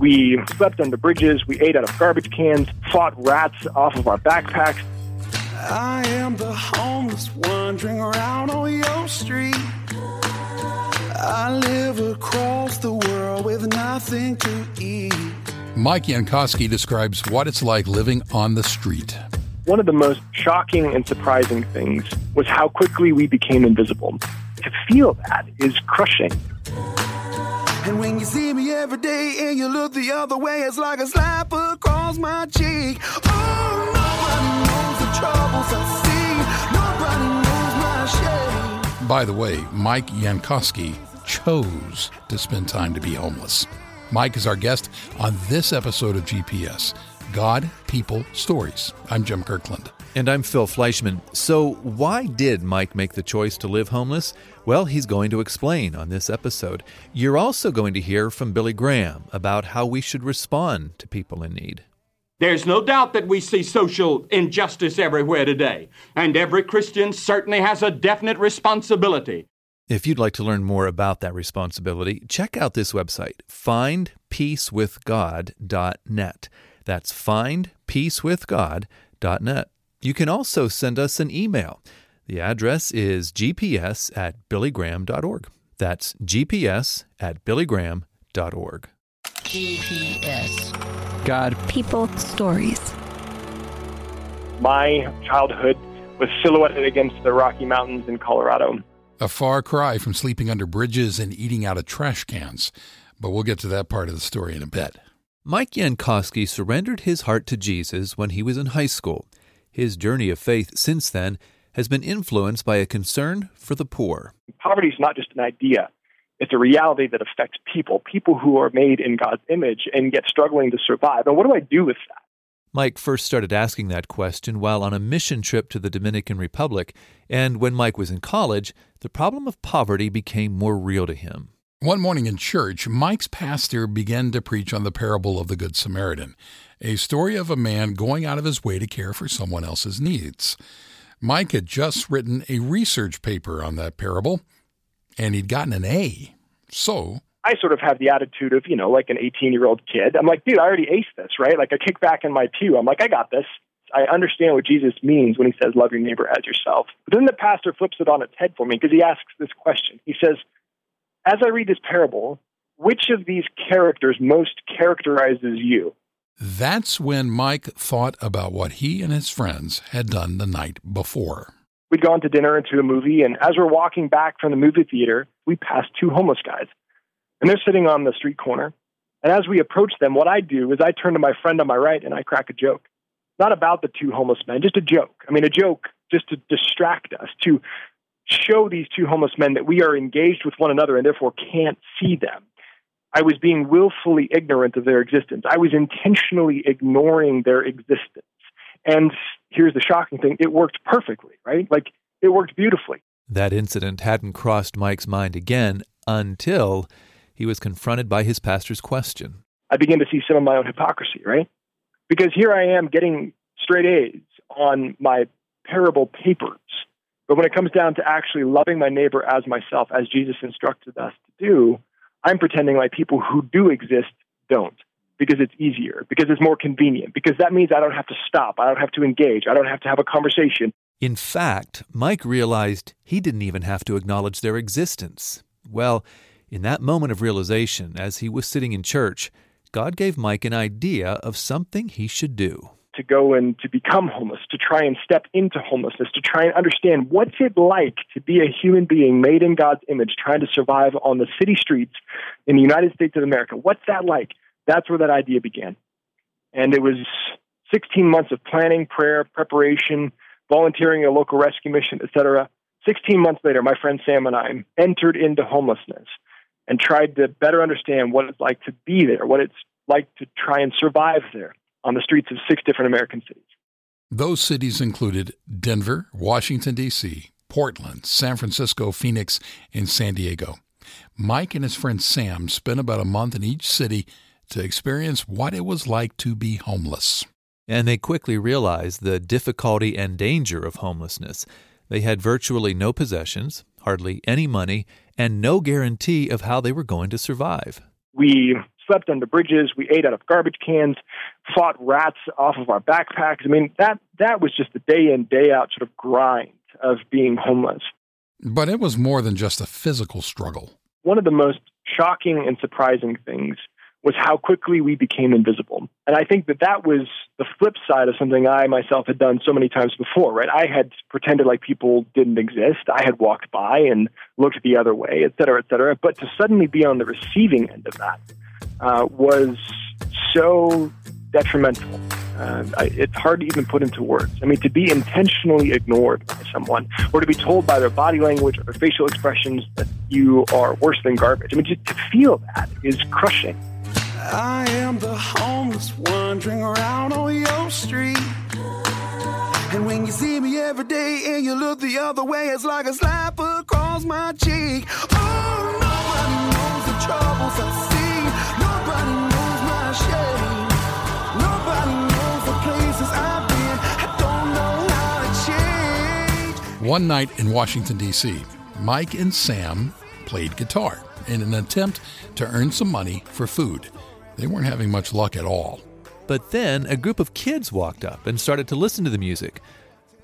We slept under bridges. We ate out of garbage cans, fought rats off of our backpacks. I am the homeless wandering around on your street. I live across the world with nothing to eat. Mike Yankoski describes what it's like living on the street. One of the most shocking and surprising things was how quickly we became invisible. To feel that is crushing. And when you see me every day and you look the other way, it's like a slap across my cheek. Oh, nobody knows the troubles I see. Nobody knows my shame. By the way, Mike Yankoski chose to spend time to be homeless. Mike is our guest on this episode of GPS God, People, Stories. I'm Jim Kirkland. And I'm Phil Fleischman. So, why did Mike make the choice to live homeless? Well, he's going to explain on this episode. You're also going to hear from Billy Graham about how we should respond to people in need. There's no doubt that we see social injustice everywhere today, and every Christian certainly has a definite responsibility. If you'd like to learn more about that responsibility, check out this website, findpeacewithgod.net. That's findpeacewithgod.net. You can also send us an email. The address is gps at billygraham.org. That's gps at billygraham.org. GPS. God. People stories. My childhood was silhouetted against the Rocky Mountains in Colorado. A far cry from sleeping under bridges and eating out of trash cans. But we'll get to that part of the story in a bit. Mike Yankoski surrendered his heart to Jesus when he was in high school. His journey of faith since then has been influenced by a concern for the poor. Poverty is not just an idea, it's a reality that affects people, people who are made in God's image and yet struggling to survive. And what do I do with that? Mike first started asking that question while on a mission trip to the Dominican Republic, and when Mike was in college, the problem of poverty became more real to him. One morning in church, Mike's pastor began to preach on the parable of the Good Samaritan, a story of a man going out of his way to care for someone else's needs. Mike had just written a research paper on that parable, and he'd gotten an A. So, I sort of have the attitude of, you know, like an 18 year old kid. I'm like, dude, I already aced this, right? Like, I kick back in my pew. I'm like, I got this. I understand what Jesus means when he says, love your neighbor as yourself. But then the pastor flips it on its head for me because he asks this question. He says, as I read this parable, which of these characters most characterizes you? That's when Mike thought about what he and his friends had done the night before. We'd gone to dinner and to a movie, and as we're walking back from the movie theater, we passed two homeless guys. And they're sitting on the street corner. And as we approach them, what I do is I turn to my friend on my right and I crack a joke. Not about the two homeless men, just a joke. I mean, a joke just to distract us, to show these two homeless men that we are engaged with one another and therefore can't see them. I was being willfully ignorant of their existence. I was intentionally ignoring their existence. And here's the shocking thing it worked perfectly, right? Like, it worked beautifully. That incident hadn't crossed Mike's mind again until he was confronted by his pastor's question. I began to see some of my own hypocrisy, right? Because here I am getting straight A's on my parable papers. But when it comes down to actually loving my neighbor as myself, as Jesus instructed us to do, I'm pretending like people who do exist don't because it's easier, because it's more convenient, because that means I don't have to stop, I don't have to engage, I don't have to have a conversation. In fact, Mike realized he didn't even have to acknowledge their existence. Well, in that moment of realization, as he was sitting in church, God gave Mike an idea of something he should do. To go and to become homeless, to try and step into homelessness, to try and understand what's it like to be a human being made in God's image, trying to survive on the city streets in the United States of America. What's that like? That's where that idea began. And it was 16 months of planning, prayer, preparation, volunteering at a local rescue mission, etc. 16 months later, my friend Sam and I entered into homelessness and tried to better understand what it's like to be there, what it's like to try and survive there on the streets of six different American cities. Those cities included Denver, Washington, D.C., Portland, San Francisco, Phoenix, and San Diego. Mike and his friend Sam spent about a month in each city to experience what it was like to be homeless. And they quickly realized the difficulty and danger of homelessness. They had virtually no possessions, hardly any money, and no guarantee of how they were going to survive. We slept under bridges, we ate out of garbage cans, fought rats off of our backpacks. I mean, that that was just the day in day out sort of grind of being homeless. But it was more than just a physical struggle. One of the most shocking and surprising things was how quickly we became invisible. And I think that that was the flip side of something I myself had done so many times before, right? I had pretended like people didn't exist. I had walked by and looked the other way, et cetera, et cetera. But to suddenly be on the receiving end of that uh, was so detrimental. Uh, I, it's hard to even put into words. I mean, to be intentionally ignored by someone, or to be told by their body language or their facial expressions that you are worse than garbage. I mean, just to feel that is crushing. I am the homeless wandering around on your street. And when you see me every day and you look the other way, it's like a slap across my cheek. Oh, nobody knows the troubles I see. One night in Washington, D.C., Mike and Sam played guitar in an attempt to earn some money for food. They weren't having much luck at all. But then a group of kids walked up and started to listen to the music.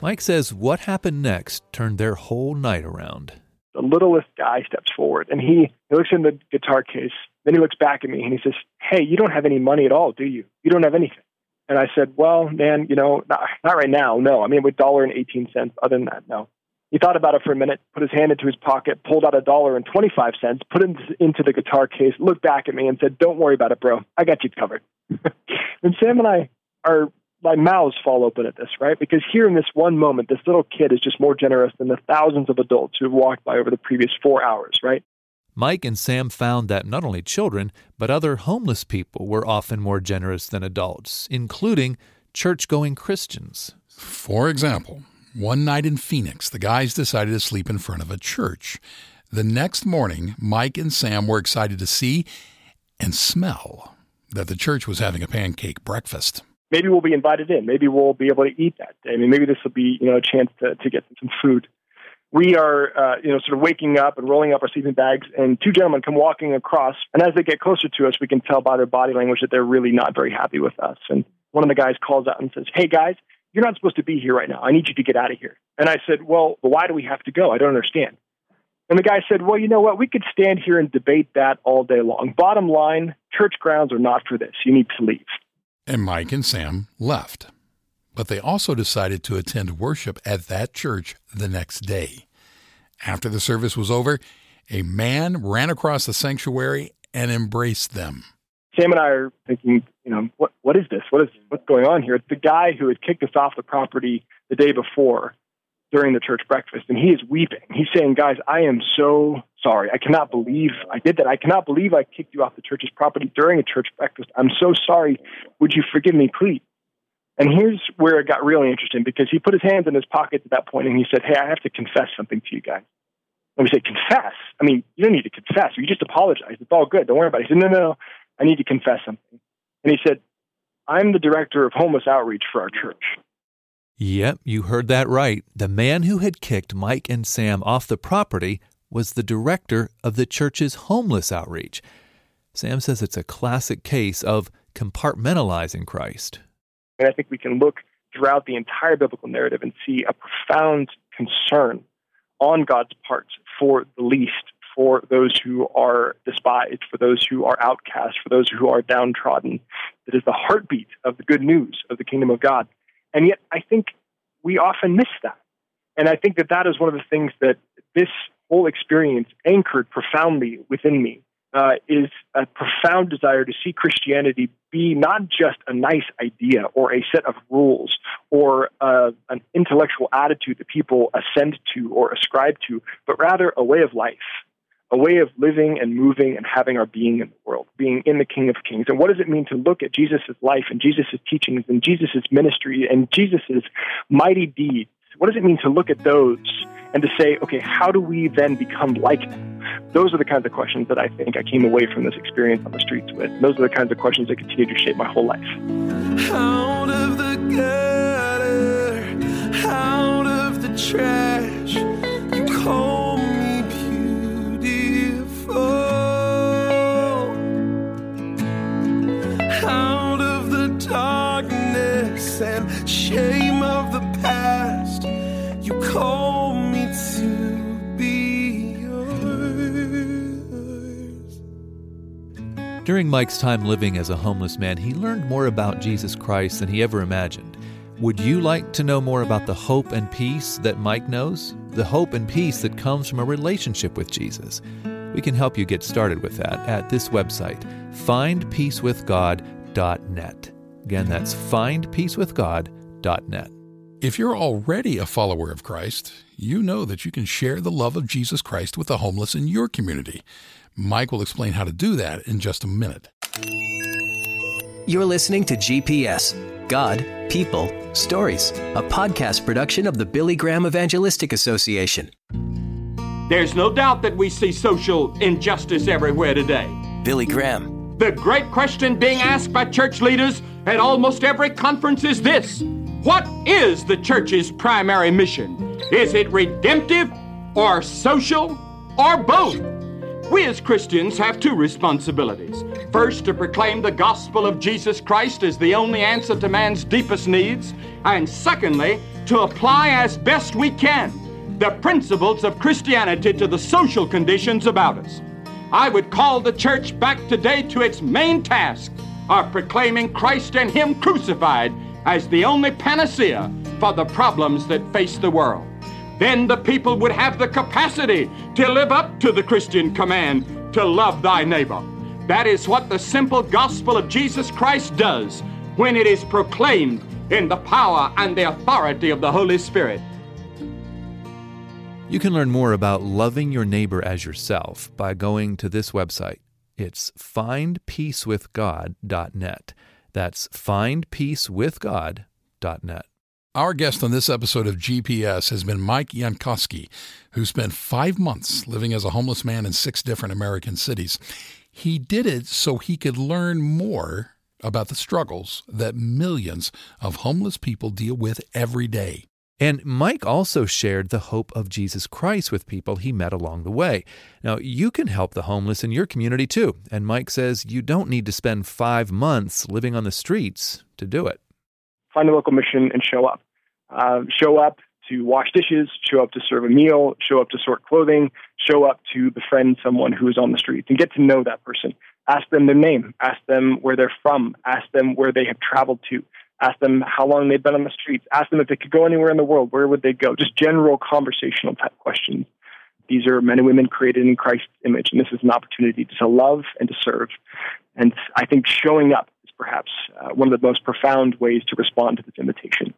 Mike says what happened next turned their whole night around. The littlest guy steps forward and he, he looks in the guitar case. Then he looks back at me and he says, Hey, you don't have any money at all, do you? You don't have anything. And I said, Well, man, you know, not, not right now. No. I mean, with dollar and 18 cents. Other than that, no. He thought about it for a minute, put his hand into his pocket, pulled out a dollar and 25 cents, put it into the guitar case, looked back at me and said, Don't worry about it, bro. I got you covered. and Sam and I are, my mouths fall open at this, right? Because here in this one moment, this little kid is just more generous than the thousands of adults who have walked by over the previous four hours, right? Mike and Sam found that not only children, but other homeless people were often more generous than adults, including church going Christians. For example, one night in Phoenix, the guys decided to sleep in front of a church. The next morning, Mike and Sam were excited to see and smell that the church was having a pancake breakfast. Maybe we'll be invited in. Maybe we'll be able to eat that day. I mean, maybe this will be you know a chance to, to get some food. We are uh, you know sort of waking up and rolling up our sleeping bags, and two gentlemen come walking across. And as they get closer to us, we can tell by their body language that they're really not very happy with us. And one of the guys calls out and says, "Hey guys, you're not supposed to be here right now. I need you to get out of here." And I said, "Well, why do we have to go? I don't understand." And the guy said, Well, you know what? We could stand here and debate that all day long. Bottom line, church grounds are not for this. You need to leave. And Mike and Sam left. But they also decided to attend worship at that church the next day. After the service was over, a man ran across the sanctuary and embraced them. Sam and I are thinking, you know, what what is this? What is what's going on here? It's the guy who had kicked us off the property the day before during the church breakfast, and he is weeping. He's saying, Guys, I am so sorry. I cannot believe I did that. I cannot believe I kicked you off the church's property during a church breakfast. I'm so sorry. Would you forgive me, please? And here's where it got really interesting because he put his hands in his pockets at that point and he said, Hey, I have to confess something to you guys. And we said, Confess? I mean, you don't need to confess. You just apologize. It's all good. Don't worry about it. He said, No, no, no. I need to confess something. And he said, I'm the director of homeless outreach for our church. Yep, you heard that right. The man who had kicked Mike and Sam off the property was the director of the church's homeless outreach. Sam says it's a classic case of compartmentalizing Christ. And I think we can look throughout the entire biblical narrative and see a profound concern on God's part for the least, for those who are despised, for those who are outcast, for those who are downtrodden. That is the heartbeat of the good news of the kingdom of God. And yet, I think we often miss that. And I think that that is one of the things that this whole experience anchored profoundly within me uh, is a profound desire to see Christianity be not just a nice idea or a set of rules or uh, an intellectual attitude that people assent to or ascribe to, but rather a way of life, a way of living and moving and having our being in the world, being in the King of Kings. And what does it mean to look at Jesus' life and Jesus' teachings and Jesus' ministry and Jesus' mighty deeds? What does it mean to look at those and to say, okay, how do we then become like them? Those are the kinds of questions that I think I came away from this experience on the streets with. Those are the kinds of questions that continue to shape my whole life. Out of the gutter, out of the During Mike's time living as a homeless man, he learned more about Jesus Christ than he ever imagined. Would you like to know more about the hope and peace that Mike knows? The hope and peace that comes from a relationship with Jesus. We can help you get started with that at this website, findpeacewithgod.net. Again, that's findpeacewithgod.net. If you're already a follower of Christ, you know that you can share the love of Jesus Christ with the homeless in your community. Mike will explain how to do that in just a minute. You're listening to GPS God, People, Stories, a podcast production of the Billy Graham Evangelistic Association. There's no doubt that we see social injustice everywhere today. Billy Graham. The great question being asked by church leaders at almost every conference is this What is the church's primary mission? Is it redemptive or social or both? We as Christians have two responsibilities. First, to proclaim the gospel of Jesus Christ as the only answer to man's deepest needs, and secondly, to apply as best we can the principles of Christianity to the social conditions about us. I would call the church back today to its main task of proclaiming Christ and Him crucified as the only panacea for the problems that face the world. Then the people would have the capacity to live up to the Christian command to love thy neighbor. That is what the simple gospel of Jesus Christ does when it is proclaimed in the power and the authority of the Holy Spirit. You can learn more about loving your neighbor as yourself by going to this website. It's findpeacewithgod.net. That's findpeacewithgod.net. Our guest on this episode of GPS has been Mike Yankoski, who spent five months living as a homeless man in six different American cities. He did it so he could learn more about the struggles that millions of homeless people deal with every day. And Mike also shared the hope of Jesus Christ with people he met along the way. Now, you can help the homeless in your community too. And Mike says you don't need to spend five months living on the streets to do it. Find a local mission and show up. Uh, show up to wash dishes, show up to serve a meal, show up to sort clothing, show up to befriend someone who is on the streets and get to know that person. Ask them their name, ask them where they're from, ask them where they have traveled to, ask them how long they've been on the streets, ask them if they could go anywhere in the world, where would they go? Just general conversational type questions. These are men and women created in Christ's image, and this is an opportunity to love and to serve. And I think showing up perhaps uh, one of the most profound ways to respond to this invitation.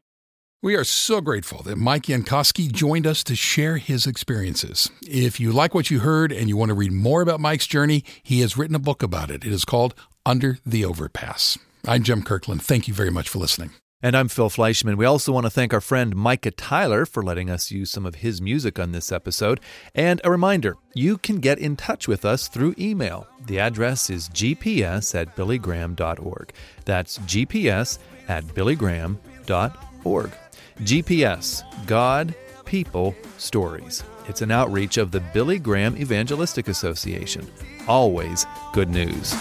We are so grateful that Mike Yankoski joined us to share his experiences. If you like what you heard and you want to read more about Mike's journey, he has written a book about it. It is called Under the Overpass. I'm Jim Kirkland. Thank you very much for listening. And I'm Phil Fleischman. We also want to thank our friend Micah Tyler for letting us use some of his music on this episode. And a reminder you can get in touch with us through email. The address is gps at billygraham.org. That's gps at billygraham.org. GPS God, People, Stories. It's an outreach of the Billy Graham Evangelistic Association. Always good news.